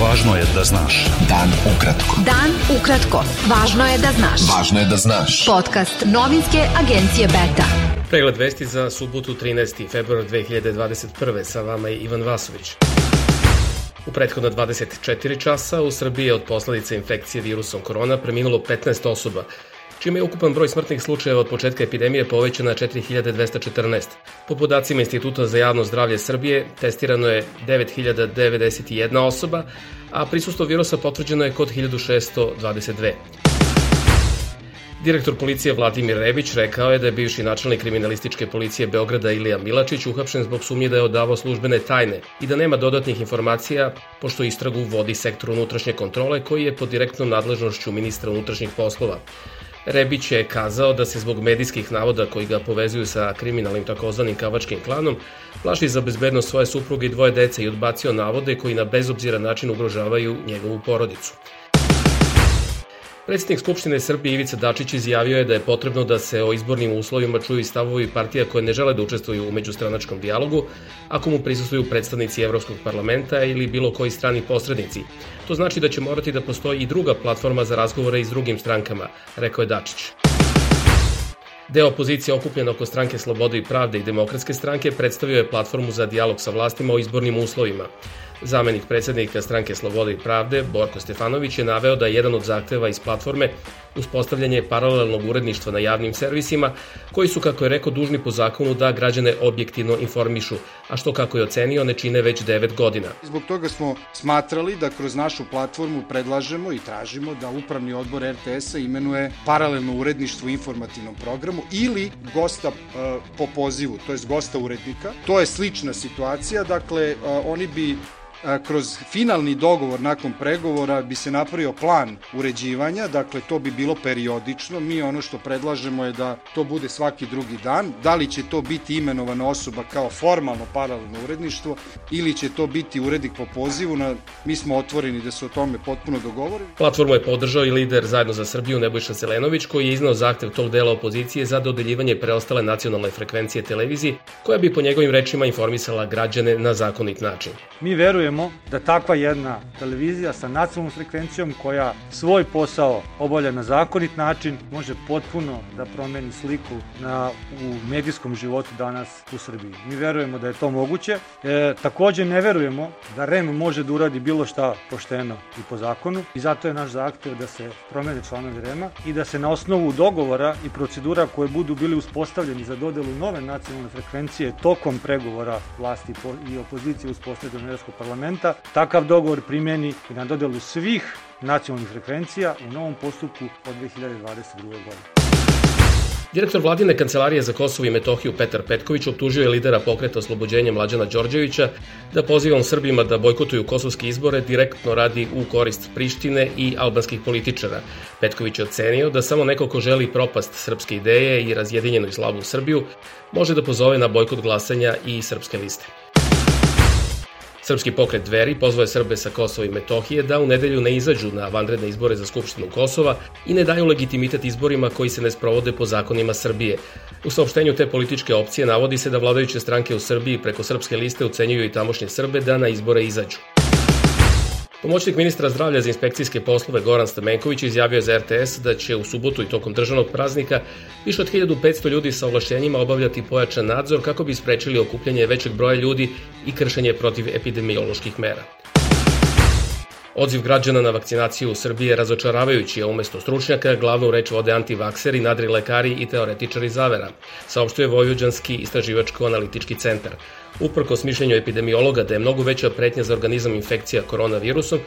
Važno je da znaš. Dan ukratko. Dan ukratko. Važno je da znaš. Važno je da znaš. Podcast novinske agencije Beta. Pregled vesti za subotu 13. februar 2021. Sa vama je Ivan Vasović. U prethodna 24 časa u Srbiji je od posledice infekcije virusom korona preminulo 15 osoba, čime je ukupan broj smrtnih slučajeva od početka epidemije povećan na 4214. Po podacima Instituta za javno zdravlje Srbije, testirano je 9091 osoba, a prisustvo virusa potvrđeno je kod 1622. Direktor policije Vladimir Rebić rekao je da je bivši načelnik kriminalističke policije Beograda Ilija Milačić uhapšen zbog sumnje da je odavao službene tajne i da nema dodatnih informacija pošto istragu vodi sektor unutrašnje kontrole koji je pod direktnom nadležnošću ministra unutrašnjih poslova. Rebić je kazao da se zbog medijskih navoda koji ga povezuju sa kriminalnim takozvanim kavačkim klanom plaši za bezbednost svoje supruge i dvoje dece i odbacio navode koji na bezobziran način ugrožavaju njegovu porodicu. Predsednik Skupštine Srbije Ivica Dačić izjavio je da je potrebno da se o izbornim uslovima čuju i stavovi partija koje ne žele da učestvuju u međustranačkom dijalogu, ako mu prisustuju predstavnici Evropskog parlamenta ili bilo koji strani posrednici. To znači da će morati da postoji i druga platforma za razgovore i s drugim strankama, rekao je Dačić. Deo opozicije okupljen oko stranke Slobode i pravde i demokratske stranke predstavio je platformu za dijalog sa vlastima o izbornim uslovima. Zamenik predsednika stranke Slobode i pravde, Borko Stefanović, je naveo da je jedan od zahteva iz platforme uspostavljanje paralelnog uredništva na javnim servisima, koji su, kako je rekao, dužni po zakonu da građane objektivno informišu, a što, kako je ocenio, ne čine već 9 godina. Zbog toga smo smatrali da kroz našu platformu predlažemo i tražimo da Upravni odbor RTS-a imenuje paralelno uredništvo u informativnom programu ili gosta uh, po pozivu, to je gosta urednika. To je slična situacija, dakle, uh, oni bi kroz finalni dogovor nakon pregovora bi se napravio plan uređivanja, dakle to bi bilo periodično. Mi ono što predlažemo je da to bude svaki drugi dan. Da li će to biti imenovana osoba kao formalno paralelno uredništvo ili će to biti urednik po pozivu, na, mi smo otvoreni da se o tome potpuno dogovorimo. Platformu je podržao i lider Zajedno za Srbiju Nebojša Selenović koji je iznao zahtev tog dela opozicije za dodeljivanje preostale nacionalne frekvencije televiziji koja bi po njegovim rečima informisala građane na zakonit način. Mi verujemo verujemo da takva jedna televizija sa nacionalnom frekvencijom koja svoj posao obavlja na zakonit način može potpuno da promeni sliku na, u medijskom životu danas u Srbiji. Mi verujemo da je to moguće. E, takođe ne verujemo da REM može da uradi bilo šta pošteno i po zakonu i zato je naš zahtev da se promene članovi REM-a i da se na osnovu dogovora i procedura koje budu bili uspostavljeni za dodelu nove nacionalne frekvencije tokom pregovora vlasti i opozicije uspostavljene Evropskog parlamenta parlamenta takav dogovor primeni i na dodelu svih nacionalnih frekvencija u novom postupku od 2022. godine. Direktor vladine kancelarije za Kosovo i Metohiju Petar Petković optužio je lidera pokreta oslobođenja Mlađana Đorđevića da pozivom Srbima da bojkotuju kosovske izbore direktno radi u korist Prištine i albanskih političara. Petković je ocenio da samo neko ko želi propast srpske ideje i razjedinjenu i slavu Srbiju može da pozove na bojkot glasanja i srpske liste. Srpski pokret Dveri pozvao je Srbe sa Kosova i Metohije da u nedelju ne izađu na vanredne izbore za Skupštinu Kosova i ne daju legitimitet izborima koji se ne sprovode po zakonima Srbije. U saopštenju te političke opcije navodi se da vladajuće stranke u Srbiji preko srpske liste ucenjuju i tamošnje Srbe da na izbore izađu. Pomoćnik ministra zdravlja za inspekcijske poslove Goran Stamenković izjavio za RTS da će u subotu i tokom državnog praznika više od 1500 ljudi sa ovlašćenjima obavljati pojačan nadzor kako bi sprečili okupljanje većeg broja ljudi i kršenje protiv epidemioloških mera. Odziv građana na vakcinaciju u Srbiji je razočaravajući, a umesto stručnjaka glavnu reč vode antivakseri, nadri lekari i teoretičari zavera, saopštuje Vojvođanski istraživačko-analitički centar. Uprko smišljenju epidemiologa da je mnogo veća pretnja za organizam infekcija koronavirusom,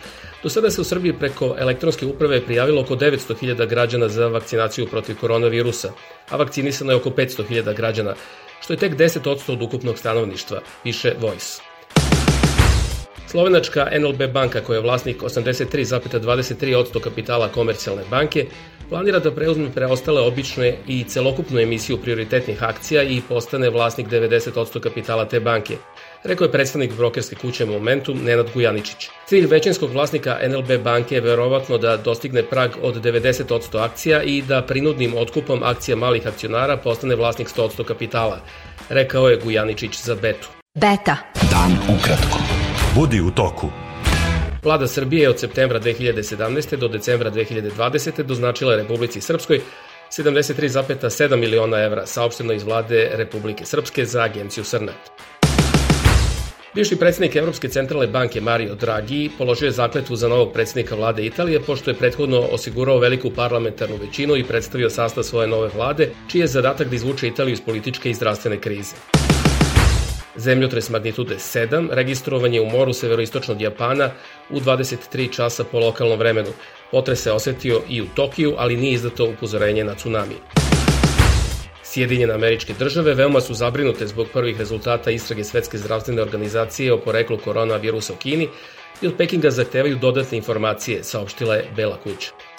do sada se u Srbiji preko elektronske uprave prijavilo oko 900.000 građana za vakcinaciju protiv koronavirusa, a vakcinisano je oko 500.000 građana, što je tek 10% od ukupnog stanovništva, piše Voice. Slovenačka NLB banka, koja je vlasnik 83,23% kapitala komercijalne banke, planira da preuzme preostale obične i celokupnu emisiju prioritetnih akcija i postane vlasnik 90% kapitala te banke, rekao je predstavnik brokerske kuće Momentum Nenad Gujaničić. Cilj većinskog vlasnika NLB banke je verovatno da dostigne prag od 90% akcija i da prinudnim otkupom akcija malih akcionara postane vlasnik 100% kapitala, rekao je Gujaničić za Betu. Beta. Dan ukratko. Budi u toku. Vlada Srbije je od septembra 2017. do decembra 2020. doznačila Republici Srpskoj 73,7 miliona evra, saopšteno iz vlade Republike Srpske za agenciju Srnat. Bivši predsednik Evropske centralne banke Mario Draghi položio je zakletvu za novog predsednika vlade Italije, pošto je prethodno osigurao veliku parlamentarnu većinu i predstavio sastav svoje nove vlade, čiji je zadatak da izvuče Italiju iz političke i zdravstvene krize. Zemljotres magnitude 7 registrovan je u moru severoistočnog Japana u 23 časa po lokalnom vremenu. Potres se osetio i u Tokiju, ali nije izdato upozorenje na tsunami. Sjedinjene američke države veoma su zabrinute zbog prvih rezultata istrage Svetske zdravstvene organizacije o poreklu koronavirusa u Kini i od Pekinga zahtevaju dodatne informacije, saopštila je Bela kuća.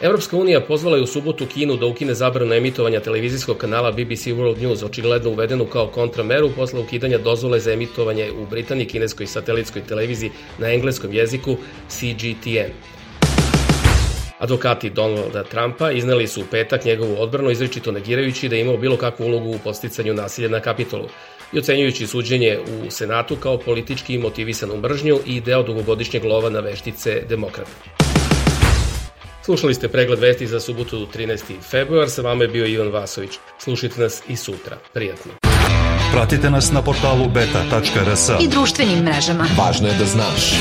Evropska unija pozvala je u subotu Kinu da ukine zabranu emitovanja televizijskog kanala BBC World News, očigledno uvedenu kao kontrameru posle ukidanja dozvole za emitovanje u Britaniji kineskoj satelitskoj televiziji na engleskom jeziku CGTN. Advokati Donalda Trumpa izneli su u petak njegovu odbranu izričito negirajući da je imao bilo kakvu ulogu u posticanju nasilja na kapitolu i ocenjujući suđenje u Senatu kao politički motivisanu mržnju i deo dugogodišnjeg lova na veštice demokrata. Slušali ste pregled vesti za subotu 13. februar, sa vama je bio Ivan Vasović. Slušajte nas i sutra. Prijatno. Pratite nas na portalu beta.rs i društvenim mrežama. Važno je da znaš.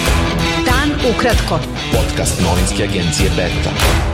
Dan ukratko. Podcast novinske agencije Beta.